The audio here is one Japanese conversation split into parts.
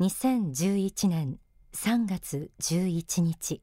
2011年3月11日。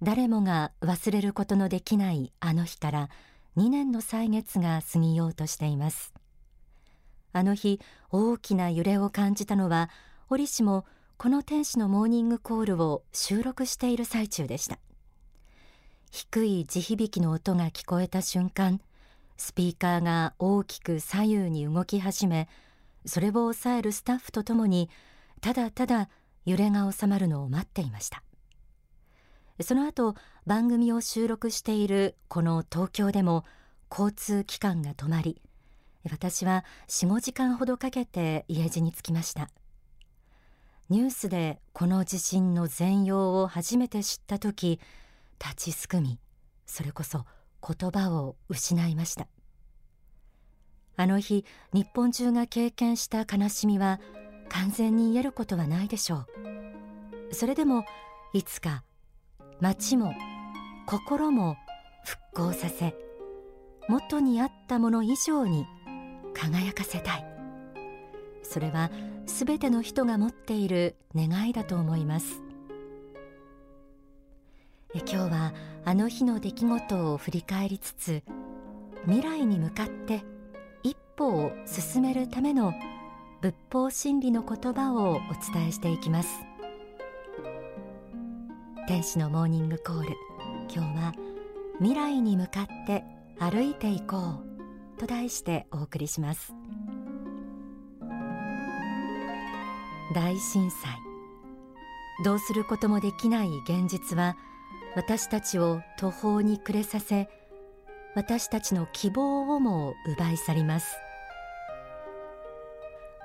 誰もが忘れることのできないあの日から2年の歳月が過ぎようとしています。あの日大きな揺れを感じたのは折しもこの天使のモーニングコールを収録している最中でした。低い地響きの音が聞こえた瞬間スピーカーが大きく左右に動き始めそれを抑えるスタッフとともにただただ揺れが収まるのを待っていました。その後番組を収録しているこの東京でも交通機関が止まり私は45時間ほどかけて家路に着きました。ニュースでこの地震の全容を初めて知った時立ちすくみそれこそ言葉を失いました。あの日日本中が経験した悲しみは完全に言えることはないでしょう。それでもいつか街も心も復興させ元にあったもの以上に輝かせたい。それはすべての人が持っている願いだと思います。今日はあの日の出来事を振り返りつつ未来に向かって歩を進めるための仏法真理の言葉をお伝えしていきます。天使のモーニングコール。今日は未来に向かって歩いていこうと題してお送りします。大震災。どうすることもできない現実は私たちを途方に暮れさせ私たちの希望をも奪い去ります。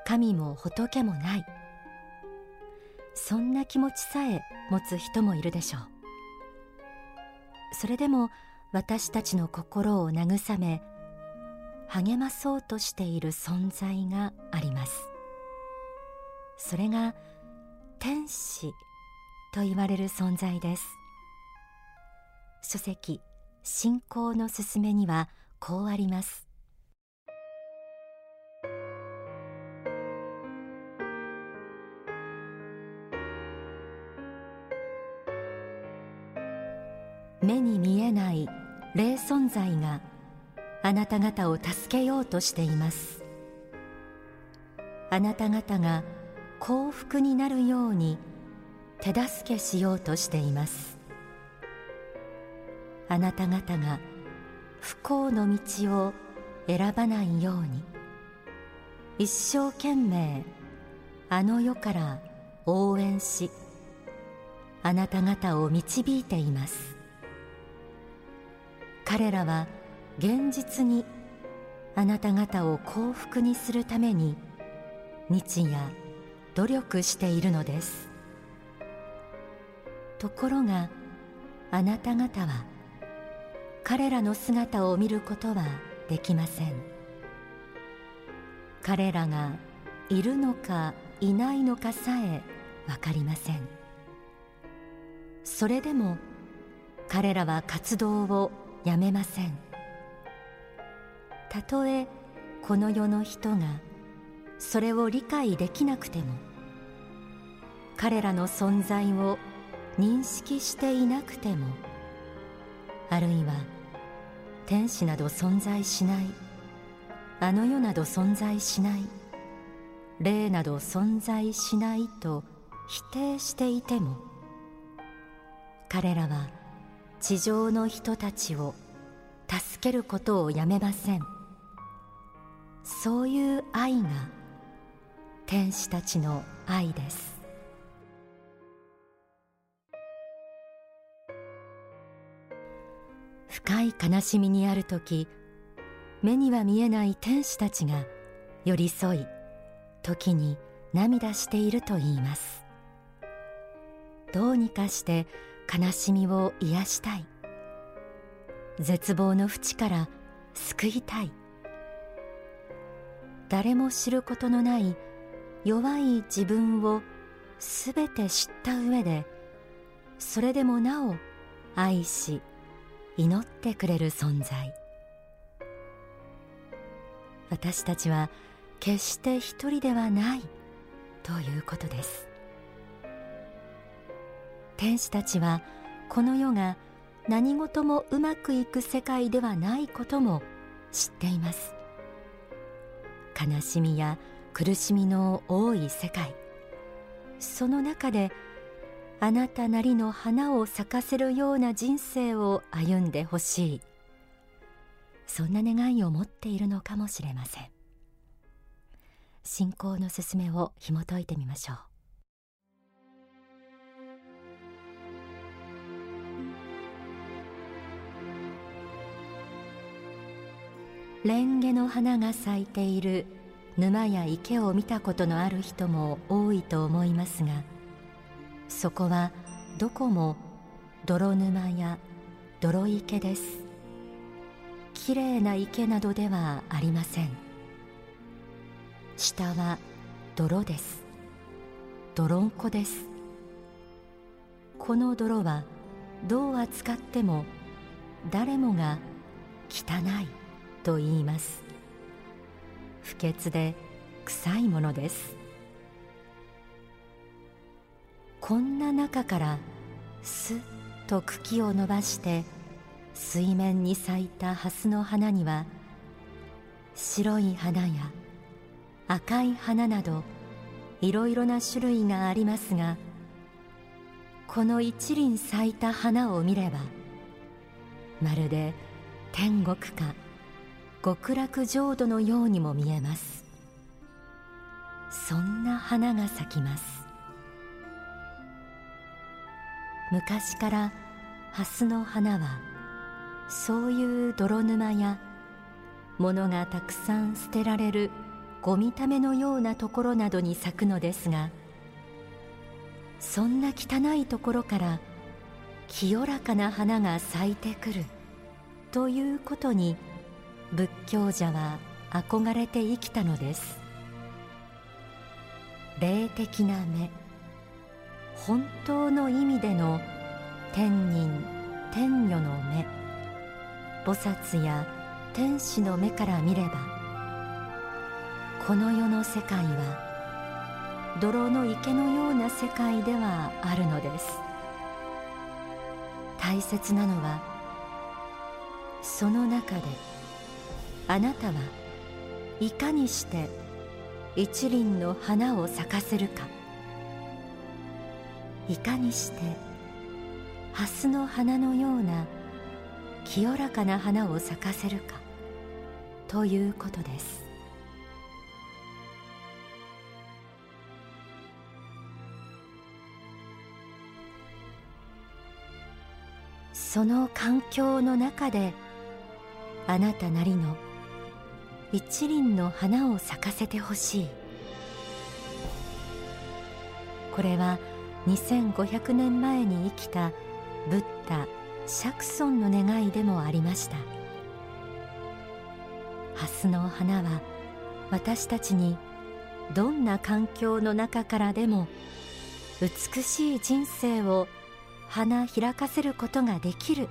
神も仏もない。そんな気持ちさえ持つ人もいるでしょう。それでも私たちの心を慰め励まそうとしている存在があります。それが天使と言われる存在です。書籍信仰のすすめにはこうあります。目に見えない霊存在があなた方を助けようとしています。あなた方が幸福になるように手助けしようとしています。あなた方が不幸の道を選ばないように。一生懸命あの世から応援しあなた方を導いています。彼らは現実にあなた方を幸福にするために日夜努力しているのです。ところがあなた方は彼らの姿を見ることはできません。彼らがいるのかいないのかさえ分かりません。それでも彼らは活動をやめません。たとえこの世の人がそれを理解できなくても彼らの存在を認識していなくてもあるいは天使など存在しないあの世など存在しない霊など存在しないと否定していても彼らは地上の人たちを助けることをやめません。そういう愛が天使たちの愛です。深い悲しみにある時目には見えない天使たちが寄り添い時に涙していると言います。どうにかして悲しみを癒したい。絶望の淵から救いたい。誰も知ることのない弱い自分をすべて知った上でそれでもなお愛し祈ってくれる存在。私たちは決して一人ではないということです。天使たちはこの世が何事もうまくいく世界ではないことも知っています。悲しみや苦しみの多い世界。その中であなたなりの花を咲かせるような人生を歩んでほしい。そんな願いを持っているのかもしれません。信仰の進めを紐解いてみましょう。レンゲの花が咲いている。沼や池を見たことのある人も多いと思いますがそこはどこも泥沼や泥池です。きれいな池などではありません。下は泥です。泥んこです。この泥はどう扱っても誰もが汚い。と言います。不潔で臭いものです。こんな中からすっと茎を伸ばして水面に咲いた蓮の花には白い花や赤い花などいろいろな種類がありますがこの一輪咲いた花を見ればまるで天国か極楽浄土のようにも見えます。そんな花が咲きます。昔から蓮の花はそういう泥沼や物がたくさん捨てられるゴミためのようなところなどに咲くのですがそんな汚いところから清らかな花が咲いてくるということに仏教者は憧れて生きたのです。霊的な目本当の意味での天人天女の目菩薩や天使の目から見ればこの世の世界は泥の池のような世界ではあるのです。大切なのはその中であなたはいかにして一輪の花を咲かせるか。いかにして蓮の花のような清らかな花を咲かせるか。ということです。その環境の中であなたなりの一輪の花を咲かせてほしい。これは2500年前に生きたブッダ釈尊の願いでもありました。蓮の花は私たちにどんな環境の中からでも美しい人生を花開かせることができる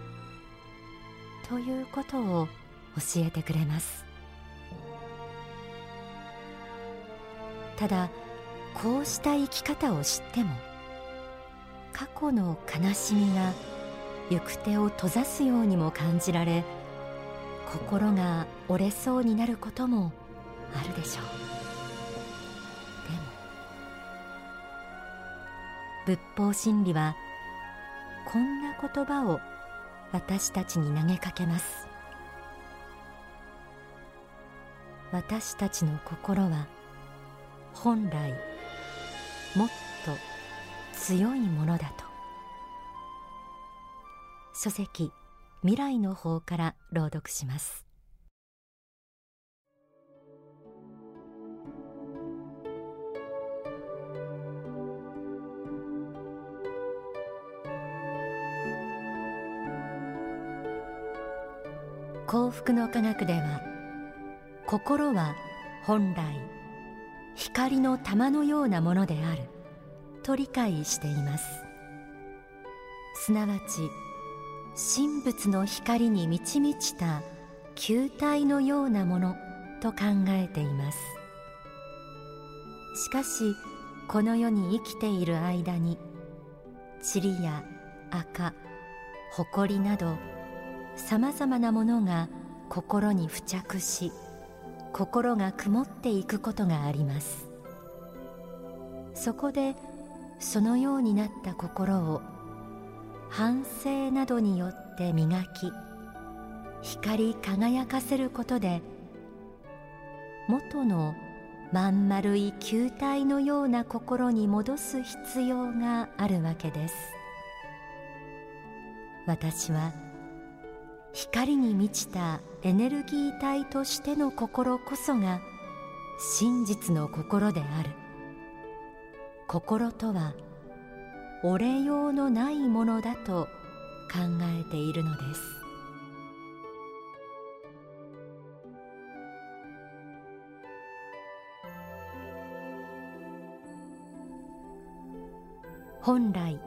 ということを教えてくれます。ただこうした生き方を知っても過去の悲しみが行く手を閉ざすようにも感じられ心が折れそうになることもあるでしょう。でも仏法真理はこんな言葉を私たちに投げかけます。私たちの心は本来もっと強いものだと。書籍未来の方から朗読します。幸福の科学では心は本来光の玉のようなものである。と理解しています。すなわち神仏の光に満ち満ちた球体のようなものと考えています。しかしこの世に生きている間に塵や赤埃などさまざまなものが心に付着し心が曇っていくことがあります。そこでそのようになった心を反省などによって磨き光り輝かせることで元のまん丸い球体のような心に戻す必要があるわけです。私は光に満ちたエネルギー体としての心こそが真実の心である。心とは折れようのないものだと考えているのです。本来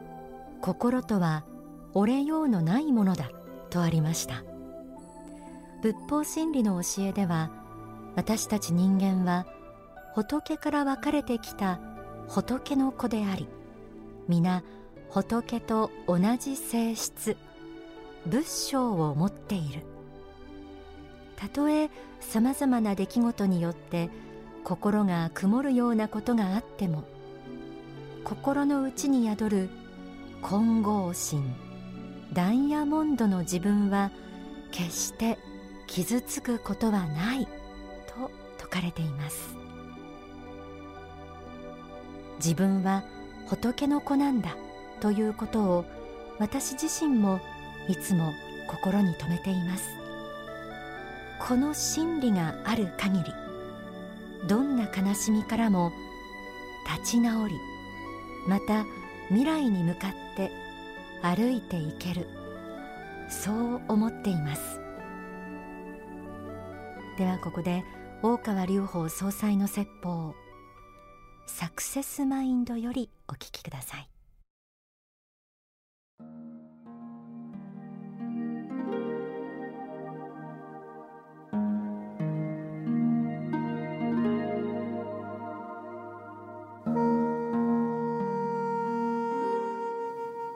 心とは折れようのないものだ。とありました。仏法真理の教えでは私たち人間は仏から分かれてきた仏の子であり皆仏と同じ性質仏性を持っている。たとえさまざまな出来事によって心が曇るようなことがあっても心の内に宿る金剛心。ダイヤモンドの自分は決して傷つくことはないと説かれています。自分は仏の子なんだということを私自身もいつも心に留めています。この真理がある限りどんな悲しみからも立ち直りまた未来に向かって歩いていける。そう思っています。ではここで大川隆法総裁の説法サクセスマインドよりお聞きください。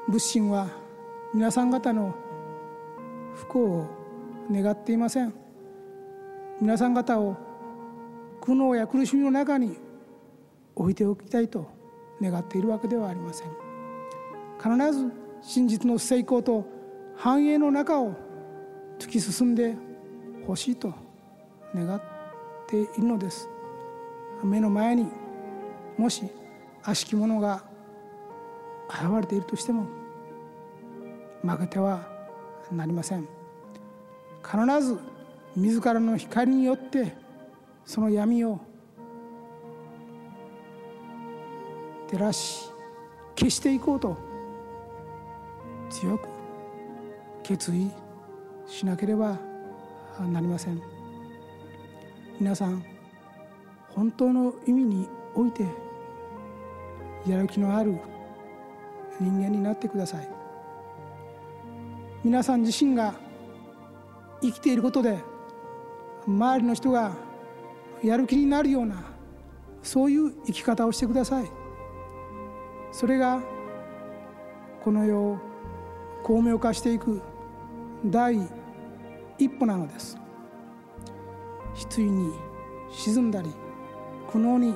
仏心は皆さん方の不幸を願っていません。皆さん方を苦悩や苦しみの中に置いておきたいと願っているわけではありません。必ず真実の成功と繁栄の中を突き進んでほしいと願っているのです。目の前にもし悪しき者が現れているとしても負けてはなりません。必ず自らの光によってその闇を照らし消していこうと強く決意しなければなりません。皆さん本当の意味においてやる気のある人間になってください。皆さん自身が生きていることで周りの人がやる気になるようなそういう生き方をしてください。それがこの世を巧妙化していく第一歩なのです。失意に沈んだり苦悩に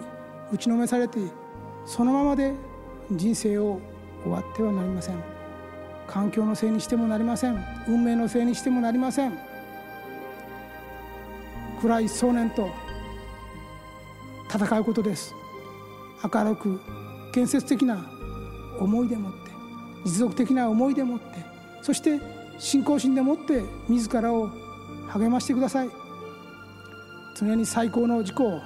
打ちのめされてそのままで人生を終わってはなりません。環境のせいにしてもなりません。運命のせいにしてもなりません。暗い少年と戦うことです。明るく建設的な思いでもって持続的な思いでもってそして信仰心でもって自らを励ましてください。常に最高の自己を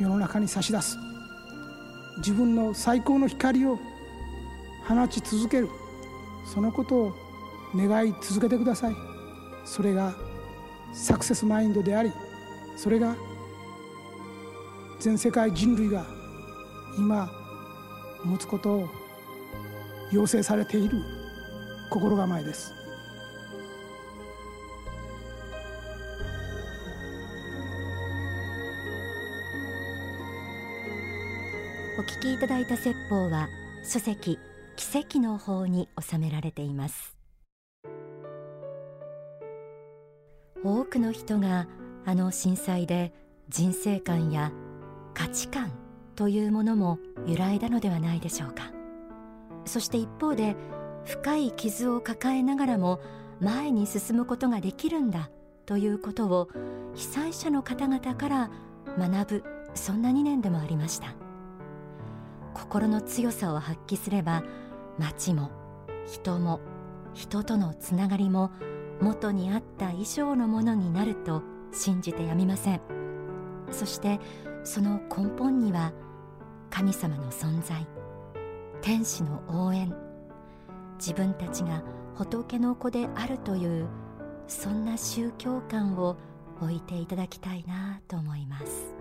世の中に差し出す。自分の最高の光を放ち続ける。そのことを願い続けてください。それがサクセスマインドでありそれが全世界人類が今持つことを要請されている心構えです。お聞きいただいた説法は書籍奇跡の法に収められています。多くの人があの震災で人生観や価値観というものも揺らいだのではないでしょうか。そして一方で深い傷を抱えながらも前に進むことができるんだということを被災者の方々から学ぶそんな2年でもありました。心の強さを発揮すれば町も人も人とのつながりも元にあった以上のものになると信じてやみません。そしてその根本には神様の存在天使の応援自分たちが仏の子であるというそんな宗教観を置いていただきたいなと思います。